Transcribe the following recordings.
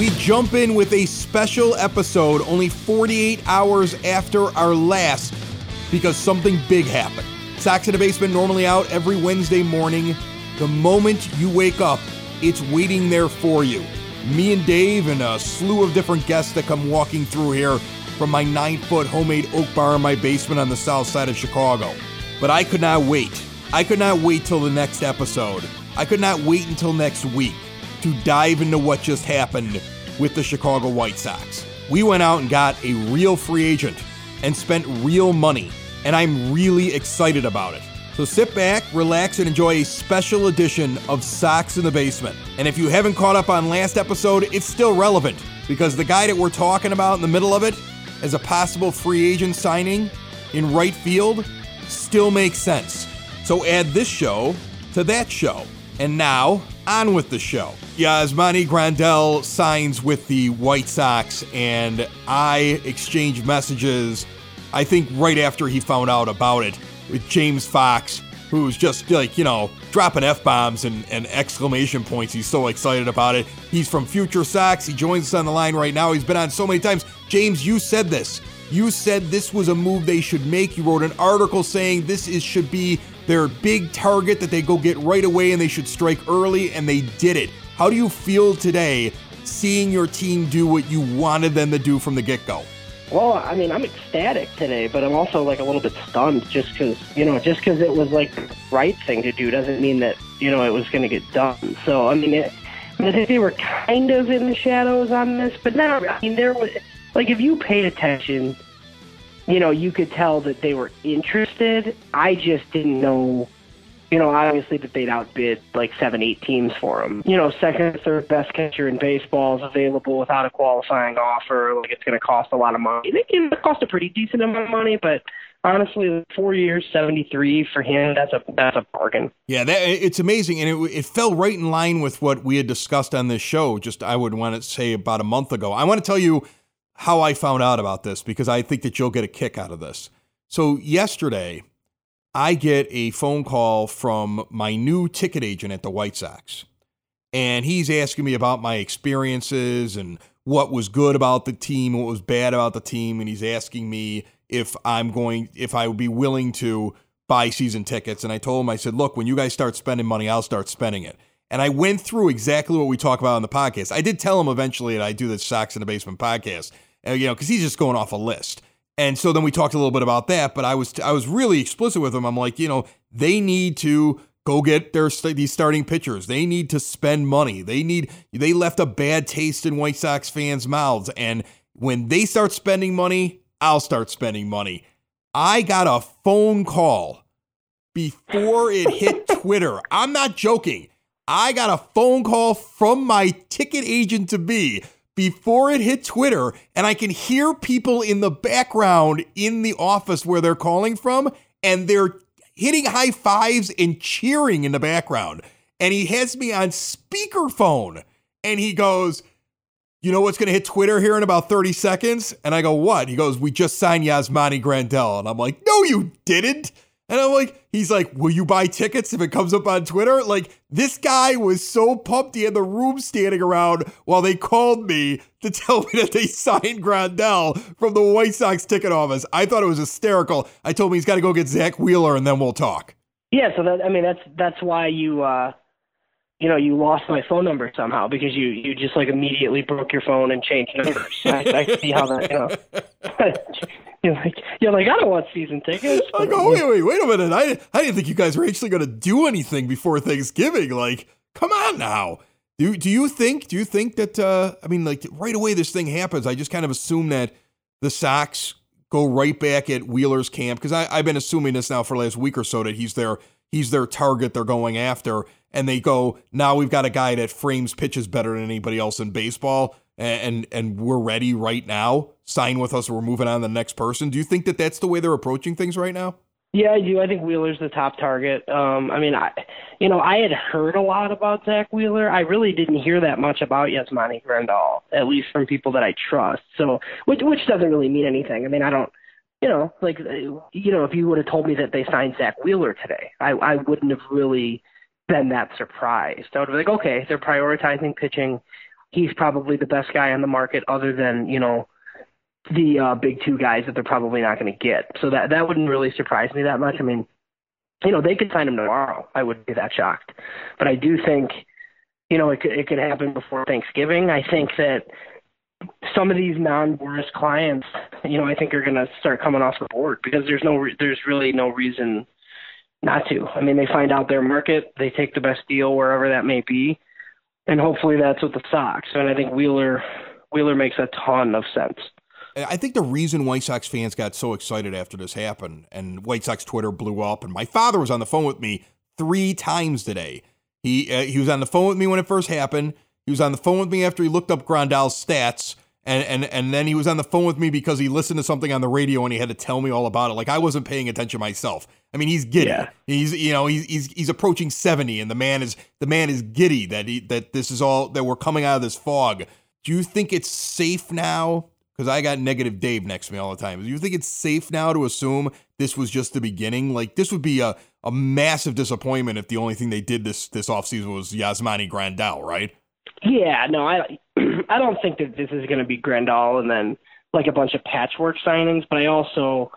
We jump in with a special episode only 48 hours after our last because something big happened. Sox in the Basement normally out every Wednesday morning. The moment you wake up, it's waiting there for you. Me and Dave and a slew of different guests that come walking through here from my nine foot homemade oak bar in my basement on the south side of Chicago. But I could not wait. I could not wait till the next episode. I could not wait until next week to dive into what just happened with the Chicago White Sox. We went out and got a real free agent and spent real money, and I'm really excited about it. So sit back, relax, and enjoy a special edition of Sox in the Basement. And if you haven't caught up on last episode, it's still relevant because the guy that we're talking about in the middle of it as a possible free agent signing in right field still makes sense. So add this show to that show. And now, on with the show. Yasmani Grandal signs with the White Sox, and I exchanged messages, I think right after he found out about it, with James Fox, who's just like, you know, dropping F bombs and, and exclamation points. He's so excited about it. He's from Future Sox. He joins us on the line right now. He's been on so many times. James, you said this. You said this was a move they should make. You wrote an article saying this is should be their big target that they go get right away and they should strike early, and they did it. How do you feel today seeing your team do what you wanted them to do from the get go? Well, I mean, I'm ecstatic today, but I'm also like a little bit stunned just because, you know, just because it was like the right thing to do doesn't mean that, you know, it was going to get done. So, I mean, it, I think they were kind of in the shadows on this, but now, I mean, there was, like, if you paid attention, you know, you could tell that they were interested. I just didn't know, you know, obviously that they'd outbid like seven, eight teams for him. You know, second, third best catcher in baseball is available without a qualifying offer. Like it's going to cost a lot of money. It can cost a pretty decent amount of money, but honestly, four years, seventy three for him. That's a that's a bargain. Yeah, that, it's amazing, and it, it fell right in line with what we had discussed on this show. Just I would want to say about a month ago. I want to tell you how I found out about this because I think that you'll get a kick out of this. So, yesterday, I get a phone call from my new ticket agent at the White Sox. And he's asking me about my experiences and what was good about the team, what was bad about the team. And he's asking me if I'm going, if I would be willing to buy season tickets. And I told him, I said, look, when you guys start spending money, I'll start spending it. And I went through exactly what we talk about on the podcast. I did tell him eventually that I do the Sox in the Basement podcast uh, you know, because he's just going off a list. And so then we talked a little bit about that, but I was I was really explicit with him. I'm like, you know, they need to go get their these starting pitchers. They need to spend money. They need they left a bad taste in White Sox fans' mouths, and when they start spending money, I'll start spending money. I got a phone call before it hit Twitter. I'm not joking. I got a phone call from my ticket agent to be before it hit Twitter, and I can hear people in the background in the office where they're calling from, and they're hitting high fives and cheering in the background. And he has me on speakerphone, and he goes, you know what's going to hit Twitter here in about 30 seconds? And I go, what? He goes, we just signed Yasmani Grandal. And I'm like, no, you didn't. And I'm like, he's like, will you buy tickets if it comes up on Twitter? Like, this guy was so pumped. He had the room standing around while they called me to tell me that they signed Grandal from the White Sox ticket office. I thought it was hysterical. I told him he's got to go get Zack Wheeler and then we'll talk. Yeah, so that I mean that's that's why you uh you know you lost my phone number somehow because you you just like immediately broke your phone and changed numbers. I, I see how that you know. You're like, you're like, I don't want season tickets. I go, wait, wait, wait a minute. I, I didn't think you guys were actually going to do anything before Thanksgiving. Like, come on now. Do, do you think, do you think that, uh, I mean, like right away this thing happens. I just kind of assume that the Sox go right back at Wheeler's camp because I've been assuming this now for the last week or so that he's their, he's their target they're going after. And they go, now we've got a guy that frames pitches better than anybody else in baseball and and we're ready right now. Sign with us, we're moving on to the next person. Do you think that that's the way they're approaching things right now? Yeah, I do. I think Wheeler's the top target. Um, I mean, I, you know, I had heard a lot about Zack Wheeler. I really didn't hear that much about Yasmani Grandal, at least from people that I trust. So, which which doesn't really mean anything. I mean, I don't, you know, like, you know, if you would have told me that they signed Zack Wheeler today, I I wouldn't have really been that surprised. I would be like, okay, they're prioritizing pitching. He's probably the best guy on the market, other than you know the uh, big two guys that they're probably not going to get. So that that wouldn't really surprise me that much. I mean, you know, they could sign him tomorrow. I wouldn't be that shocked. But I do think, you know, it could it could happen before Thanksgiving. I think that some of these non-Boras clients, you know, I think are going to start coming off the board because there's no re- there's really no reason not to. I mean, they find out their market, they take the best deal wherever that may be, and hopefully that's with the Sox. And I think Wheeler Wheeler makes a ton of sense. I think the reason White Sox fans got so excited after this happened and White Sox Twitter blew up, and my father was on the phone with me three times today. He uh, he was on the phone with me when it first happened. He was on the phone with me after he looked up Grandal's stats, and and and then he was on the phone with me because he listened to something on the radio and he had to tell me all about it. Like I wasn't paying attention myself. I mean, he's giddy. Yeah. He's you know he's he's he's approaching seventy, and the man is the man is giddy that he that this is all that we're coming out of this fog. Do you think it's safe now because I got negative Dave next to me all the time. Do you think it's safe now to assume this was just the beginning? Like this would be a, a massive disappointment if the only thing they did this this offseason was Yasmani Grandal, right? Yeah, no, I I don't think that this is going to be Grandal and then like a bunch of patchwork signings, but I also,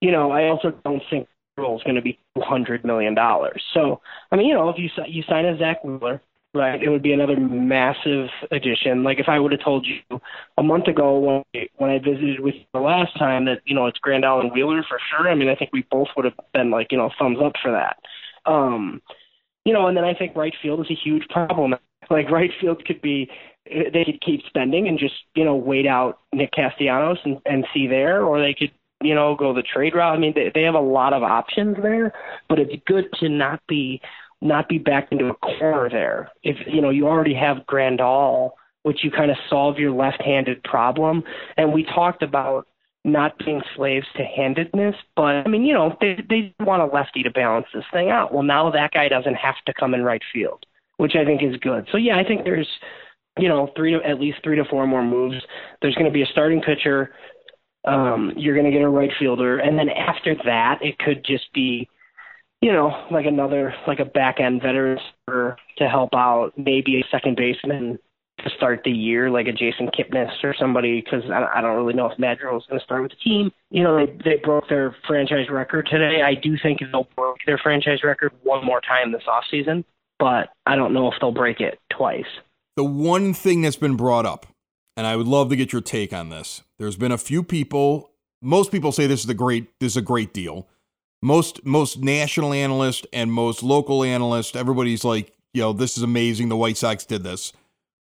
you know, I also don't think Cole is going to be two hundred million dollars. So, I mean, you know, if you you sign a Zack Wheeler, right? It would be another massive addition. Like if I would have told you a month ago when when I visited with you the last time that you know it's Grandal and Wheeler for sure. I mean, I think we both would have been like you know thumbs up for that. Um, you know, and then I think right field is a huge problem. Like right field could be they could keep spending and just you know wait out Nick Castellanos and, and see there, or they could you know go the trade route. I mean, they, they have a lot of options there, but it's good to not be not be backed into a corner there. If you know you already have Grandal, which you kind of solve your left-handed problem, and we talked about not being slaves to handedness, but I mean, you know, they they want a lefty to balance this thing out. Well, now that guy doesn't have to come in right field, which I think is good. So yeah, I think there's you know three to at least three to four more moves. There's going to be a starting pitcher. Um, you're going to get a right fielder, and then after that, it could just be you know, like another like a back end veteran to help out, maybe a second baseman to start the year, like a Jason Kipnis or somebody, because I, I don't really know if Madrigal is going to start with the team. You know, they they broke their franchise record today. I do think they'll break their franchise record one more time this off season, but I don't know if they'll break it twice. The one thing that's been brought up, and I would love to get your take on this. There's been a few people. Most people say this is a great this is a great deal most most national analysts and most local analysts, everybody's like, you know, this is amazing. The White Sox did this.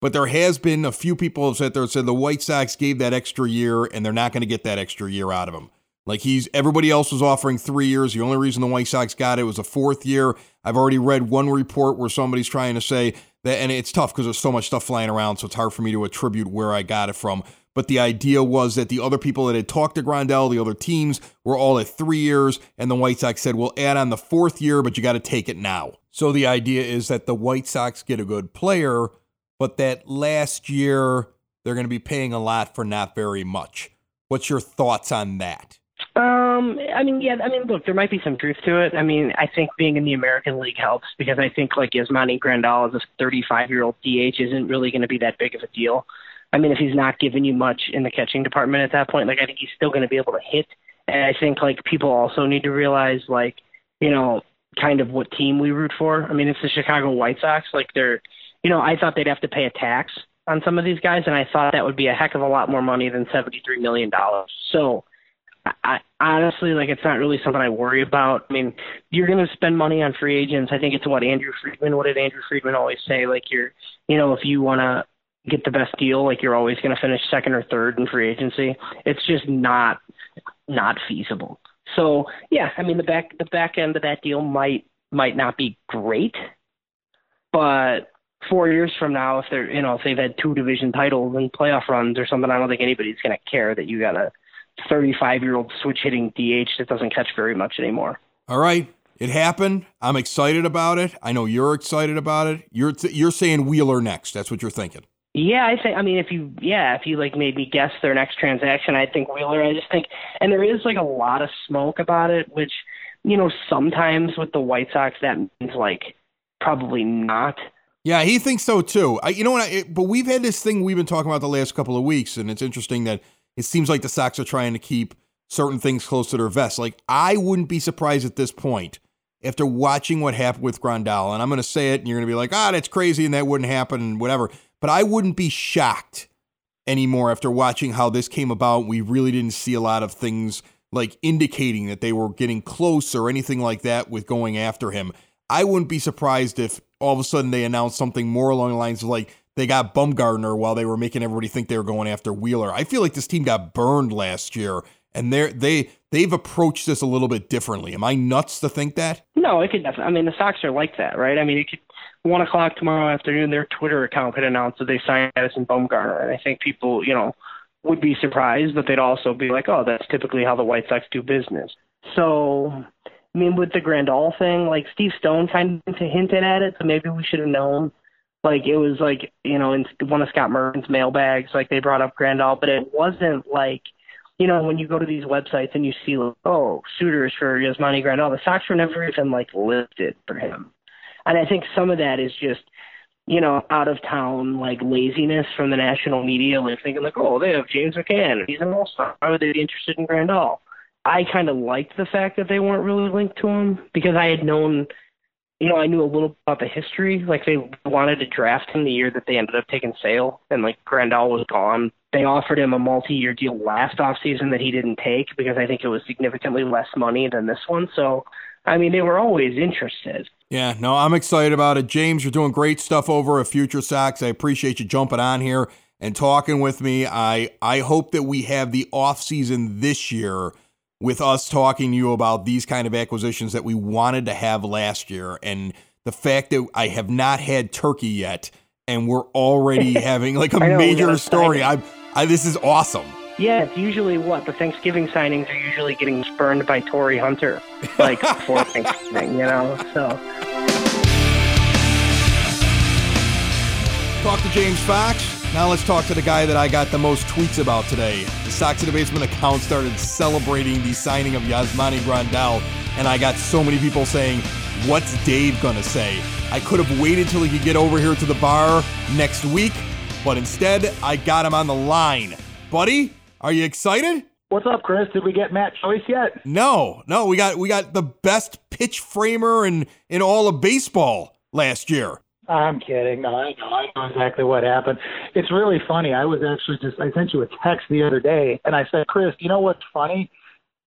But there has been a few people have sat there and said the White Sox gave that extra year and they're not going to get that extra year out of him. Like he's everybody else was offering three years. The only reason the White Sox got it was a fourth year. I've already read one report where somebody's trying to say that, and it's tough because there's so much stuff flying around, so it's hard for me to attribute where I got it from. But the idea was that the other people that had talked to Grandal, the other teams, were all at three years, and the White Sox said, "We'll add on the fourth year, but you got to take it now." So the idea is that the White Sox get a good player, but that last year they're going to be paying a lot for not very much. What's your thoughts on that? Um, I mean, yeah, I mean, look, there might be some truth to it. I mean, I think being in the American League helps because I think like Yasmani Grandal as a 35 year old DH isn't really going to be that big of a deal. I mean, if he's not giving you much in the catching department at that point, like I think he's still going to be able to hit. And I think like people also need to realize like, you know, kind of what team we root for. I mean, it's the Chicago White Sox. Like they're, you know, I thought they'd have to pay a tax on some of these guys, and I thought that would be a heck of a lot more money than seventy-three million dollars. So, I, honestly, like it's not really something I worry about. I mean, you're going to spend money on free agents. I think it's what Andrew Friedman. What did Andrew Friedman always say? Like you're, you know, if you want to get the best deal, like you're always going to finish second or third in free agency. It's just not not feasible. So yeah, I mean the back the back end of that deal might might not be great, but four years from now, if they're you know if they've had two division titles and playoff runs or something, I don't think anybody's going to care that you got a 35 year old switch hitting DH that doesn't catch very much anymore. All right. It happened. I'm excited about it. I know you're excited about it. You're th- you're saying Wheeler next. That's what you're thinking. Yeah, I think. I mean, if you yeah, if you like maybe guess their next transaction, I think Wheeler. I just think, and there is like a lot of smoke about it, which you know sometimes with the White Sox that means like probably not. Yeah, he thinks so too. I, you know what? I, but we've had this thing we've been talking about the last couple of weeks, and it's interesting that it seems like the Sox are trying to keep certain things close to their vest. Like I wouldn't be surprised at this point after watching what happened with Grandal, and I'm going to say it, and you're going to be like, ah, that's crazy, and that wouldn't happen, and whatever. But I wouldn't be shocked anymore after watching how this came about. We really didn't see a lot of things like indicating that they were getting close or anything like that with going after him. I wouldn't be surprised if all of a sudden they announced something more along the lines of like they got Bumgarner while they were making everybody think they were going after Wheeler. I feel like this team got burned last year and they're they they've approached this a little bit differently. Am I nuts to think that? No, it could definitely. I mean, the Sox are like that, right? I mean, it could one o'clock tomorrow afternoon, their Twitter account could announce that they signed Madison Bumgarner, and I think people, you know, would be surprised, but they'd also be like, "Oh, that's typically how the White Sox do business." So, I mean, with the Grandal thing, like Steve Stone kind of hinted at it, so maybe we should have known. Like it was like you know in one of Scott Merkin's mailbags, like they brought up Grandal, but it wasn't like you know, when you go to these websites and you see, like, oh, suitors for Yasmani Grandal, the Sox were never even like listed for him. And I think some of that is just, you know, out of town like laziness from the national media, like thinking like, oh, they have James McCann, he's an all star. Why would they be interested in Grandal? I kind of liked the fact that they weren't really linked to him because I had known, you know, I knew a little about the history. Like they wanted to draft him the year that they ended up taking Sale, and like Grandal was gone they offered him a multi-year deal last offseason that he didn't take because I think it was significantly less money than this one. So, I mean, they were always interested. Yeah, no, I'm excited about it. James, you're doing great stuff over at Future Sox. I appreciate you jumping on here and talking with me. I I hope that we have the offseason this year with us talking to you about these kind of acquisitions that we wanted to have last year and the fact that I have not had turkey yet and we're already having like a know, major story. I I, this is awesome. Yeah, it's usually what the Thanksgiving signings are usually getting spurned by Torii Hunter, like before Thanksgiving, you know. So. Talk to James Fox. Now let's talk to the guy that I got the most tweets about today. The Sox in the Basement account started celebrating the signing of Yasmani Grandal, and I got so many people saying, "What's Dave gonna say?" I could have waited till he could get over here to the bar next week but instead I got him on the line. Buddy, are you excited? What's up, Chris? Did we get Matt Joyce yet? No, no, we got we got the best pitch framer in in all of baseball last year. I'm kidding. I know. I know exactly what happened. It's really funny. I was actually just I sent you a text the other day and I said, Chris, you know what's funny?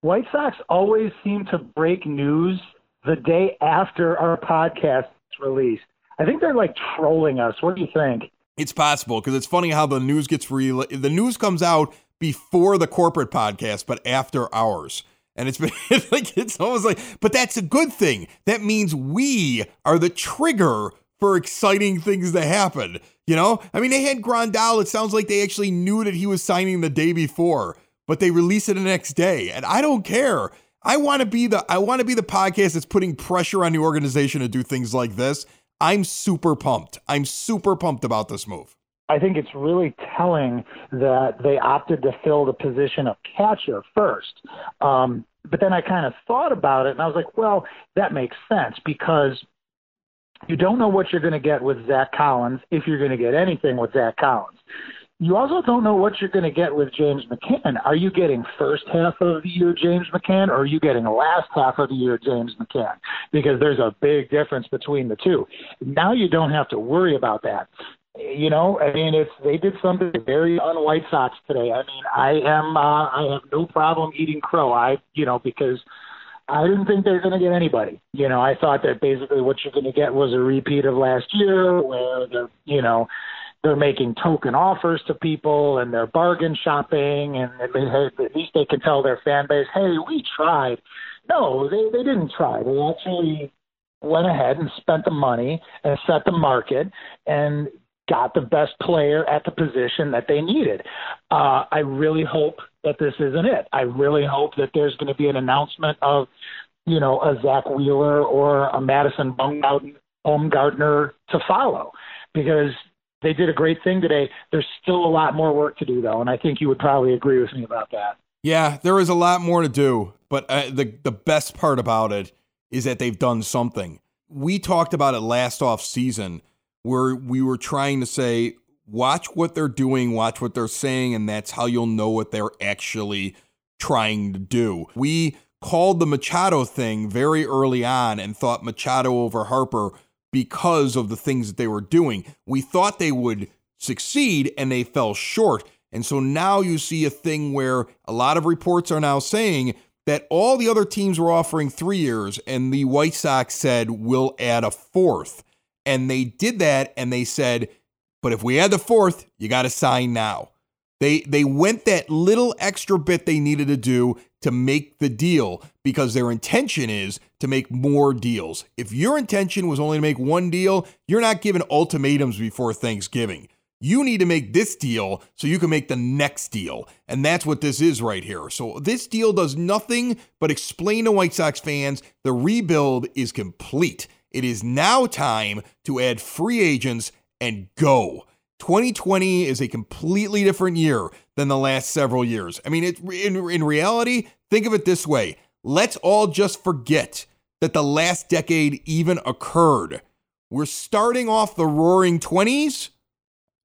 White Sox always seem to break news the day after our podcast is released. I think they're like trolling us. What do you think? It's possible because it's funny how the news gets real. The news comes out before the corporate podcast, but after ours. And it's been like it's almost like, but that's a good thing. That means we are the trigger for exciting things to happen. You know, I mean, they had Grandal. It sounds like they actually knew that he was signing the day before, but they released it the next day, and I don't care. I want to be the I want to be the podcast that's putting pressure on the organization to do things like this. I'm super pumped. I'm super pumped about this move. I think it's really telling that they opted to fill the position of catcher first. Um, but then I kind of thought about it and I was like, well, that makes sense because you don't know what you're going to get with Zack Collins if you're going to get anything with Zack Collins you also don't know what you're going to get with James McCann. Are you getting first half of the year James McCann, or are you getting last half of the year James McCann? Because there's a big difference between the two. Now you don't have to worry about that. You know, I mean, it's they did something very un White Sox today. I mean, I am uh, I have no problem eating crow. I you know because. I didn't think they were going to get anybody. You know, I thought that basically what you're going to get was a repeat of last year, where the you know they're making token offers to people and they're bargain shopping and at least they can tell their fan base, hey, we tried. No, they, they didn't try. They actually went ahead and spent the money and set the market and got the best player at the position that they needed. Uh, I really hope that this isn't it. I really hope that there's going to be an announcement of, you know, a Zack Wheeler or a Madison Bumgarner to follow because they did a great thing today. There's still a lot more work to do, though, and I think you would probably agree with me about that. Yeah, there is a lot more to do, but uh, the the best part about it is that they've done something. We talked about it last off season where we were trying to say watch what they're doing, watch what they're saying and that's how you'll know what they're actually trying to do. We called the Machado thing very early on and thought Machado over Harper because of the things that they were doing. We thought they would succeed and they fell short. And so now you see a thing where a lot of reports are now saying that all the other teams were offering three years, and the White Sox said, we'll add a fourth. And they did that, and they said, but if we add the fourth, you got to sign now. They they went that little extra bit they needed to do to make the deal because their intention is to make more deals. If your intention was only to make one deal, you're not giving ultimatums before Thanksgiving. You need to make this deal so you can make the next deal. And that's what this is right here. So this deal does nothing but explain to White Sox fans the rebuild is complete. It is now time to add free agents and go. 2020 is a completely different year than the last several years. I mean, it, in, in reality, think of it this way let's all just forget that the last decade even occurred. We're starting off the roaring 20s,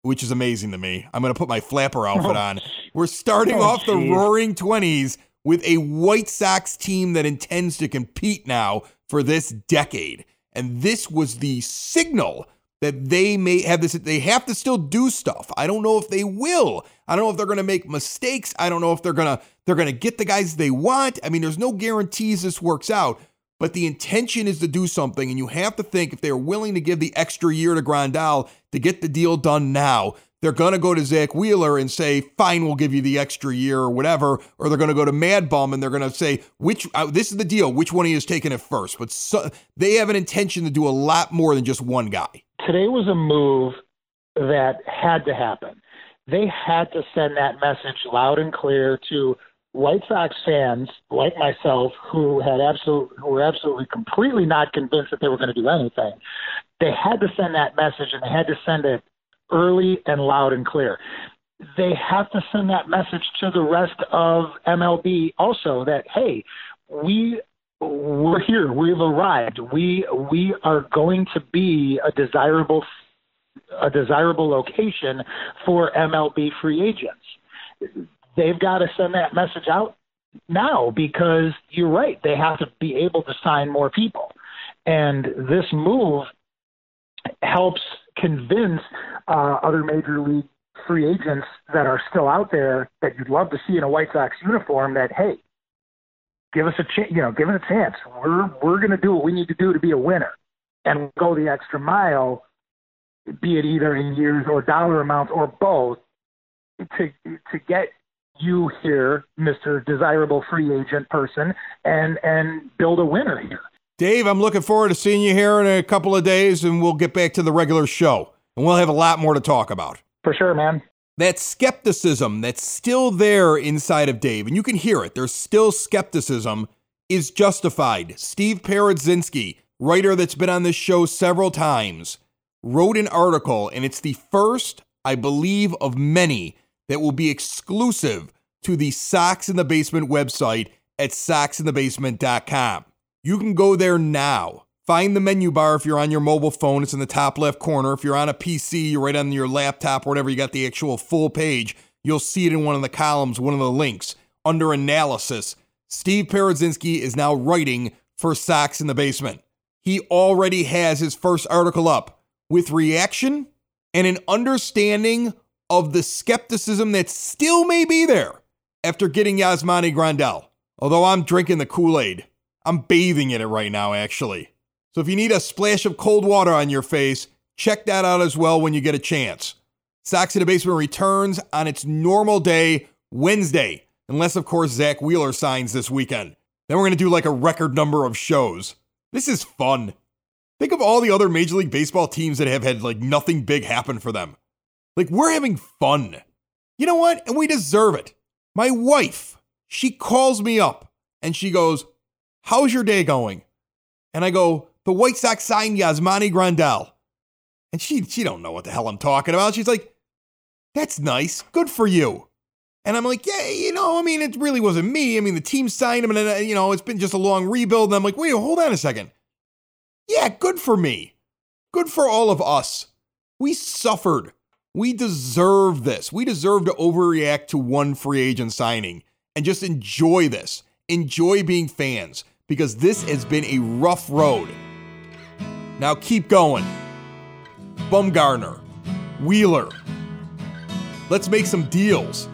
which is amazing to me. I'm going to put my flapper outfit oh. on. We're starting oh, off the roaring 20s with a White Sox team that intends to compete now for this decade. And this was the signal that they may have this they have to still do stuff. I don't know if they will. I don't know if they're going to make mistakes. I don't know if they're going to they're going to get the guys they want. I mean, there's no guarantees this works out, but the intention is to do something and you have to think if they're willing to give the extra year to Grandal to get the deal done now, they're going to go to Zack Wheeler and say, fine, we'll give you the extra year or whatever. Or they're going to go to Mad Bum and they're going to say, which uh, this is the deal. Which one of you is taking it first? But so, they have an intention to do a lot more than just one guy today was a move that had to happen. They had to send that message loud and clear to White Sox fans like myself who had absolute who were absolutely completely not convinced that they were going to do anything. They had to send that message and they had to send it early and loud and clear. They have to send that message to the rest of MLB also that hey, we we're here. We've arrived. We we are going to be a desirable a desirable location for MLB free agents. They've got to send that message out now because you're right. They have to be able to sign more people, and this move helps convince uh, other major league free agents that are still out there that you'd love to see in a White Sox uniform. That hey, give us a chance, you know, give us a chance. We're we're going to do what we need to do to be a winner, and go the extra mile, be it either in years or dollar amounts or both, to to get you here, Mister Desirable Free Agent person, and and build a winner here. Dave, I'm looking forward to seeing you here in a couple of days, and we'll get back to the regular show, and we'll have a lot more to talk about. For sure, man that skepticism that's still there inside of Dave, and you can hear it, there's still skepticism, is justified. Steve Parodzinski, writer that's been on this show several times, wrote an article, and it's the first, I believe, of many that will be exclusive to the Sox in the Basement website at soxinthebasement.com. You can go there now Find the menu bar if you're on your mobile phone. It's in the top left corner. If you're on a PC, you're right on your laptop or whatever, you got the actual full page. You'll see it in one of the columns, one of the links. Under analysis, Steve Parodzinski is now writing for Sox in the Basement. He already has his first article up with reaction and an understanding of the skepticism that still may be there after getting Yasmani Grandal. Although I'm drinking the Kool Aid, I'm bathing in it right now, actually. So if you need a splash of cold water on your face, check that out as well when you get a chance. Sox in the Basement returns on its normal day, Wednesday, unless, of course, Zack Wheeler signs this weekend. Then we're going to do like a record number of shows. This is fun. Think of all the other Major League Baseball teams that have had like nothing big happen for them. Like we're having fun. You know what? And we deserve it. My wife, she calls me up and she goes, How's your day going? And I go, The White Sox signed Yasmani Grandal. And she she don't know what the hell I'm talking about. She's like, That's nice. Good for you. And I'm like, yeah, you know, I mean, it really wasn't me. I mean, the team signed him, and uh, you know, it's been just a long rebuild. And I'm like, wait, hold on a second. Yeah, good for me. Good for all of us. We suffered. We deserve this. We deserve to overreact to one free agent signing and just enjoy this. Enjoy being fans because this has been a rough road. Now keep going. Bumgarner, Wheeler. Let's make some deals.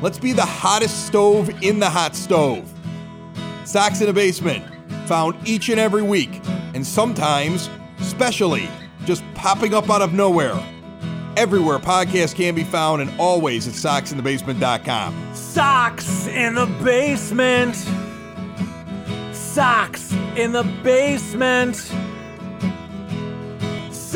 Let's be the hottest stove in the hot stove. Sox in the basement, found each and every week, and sometimes, specially, just popping up out of nowhere. Everywhere podcasts can be found, and always at soxinthebasement.com. Sox in the basement. Sox in the basement.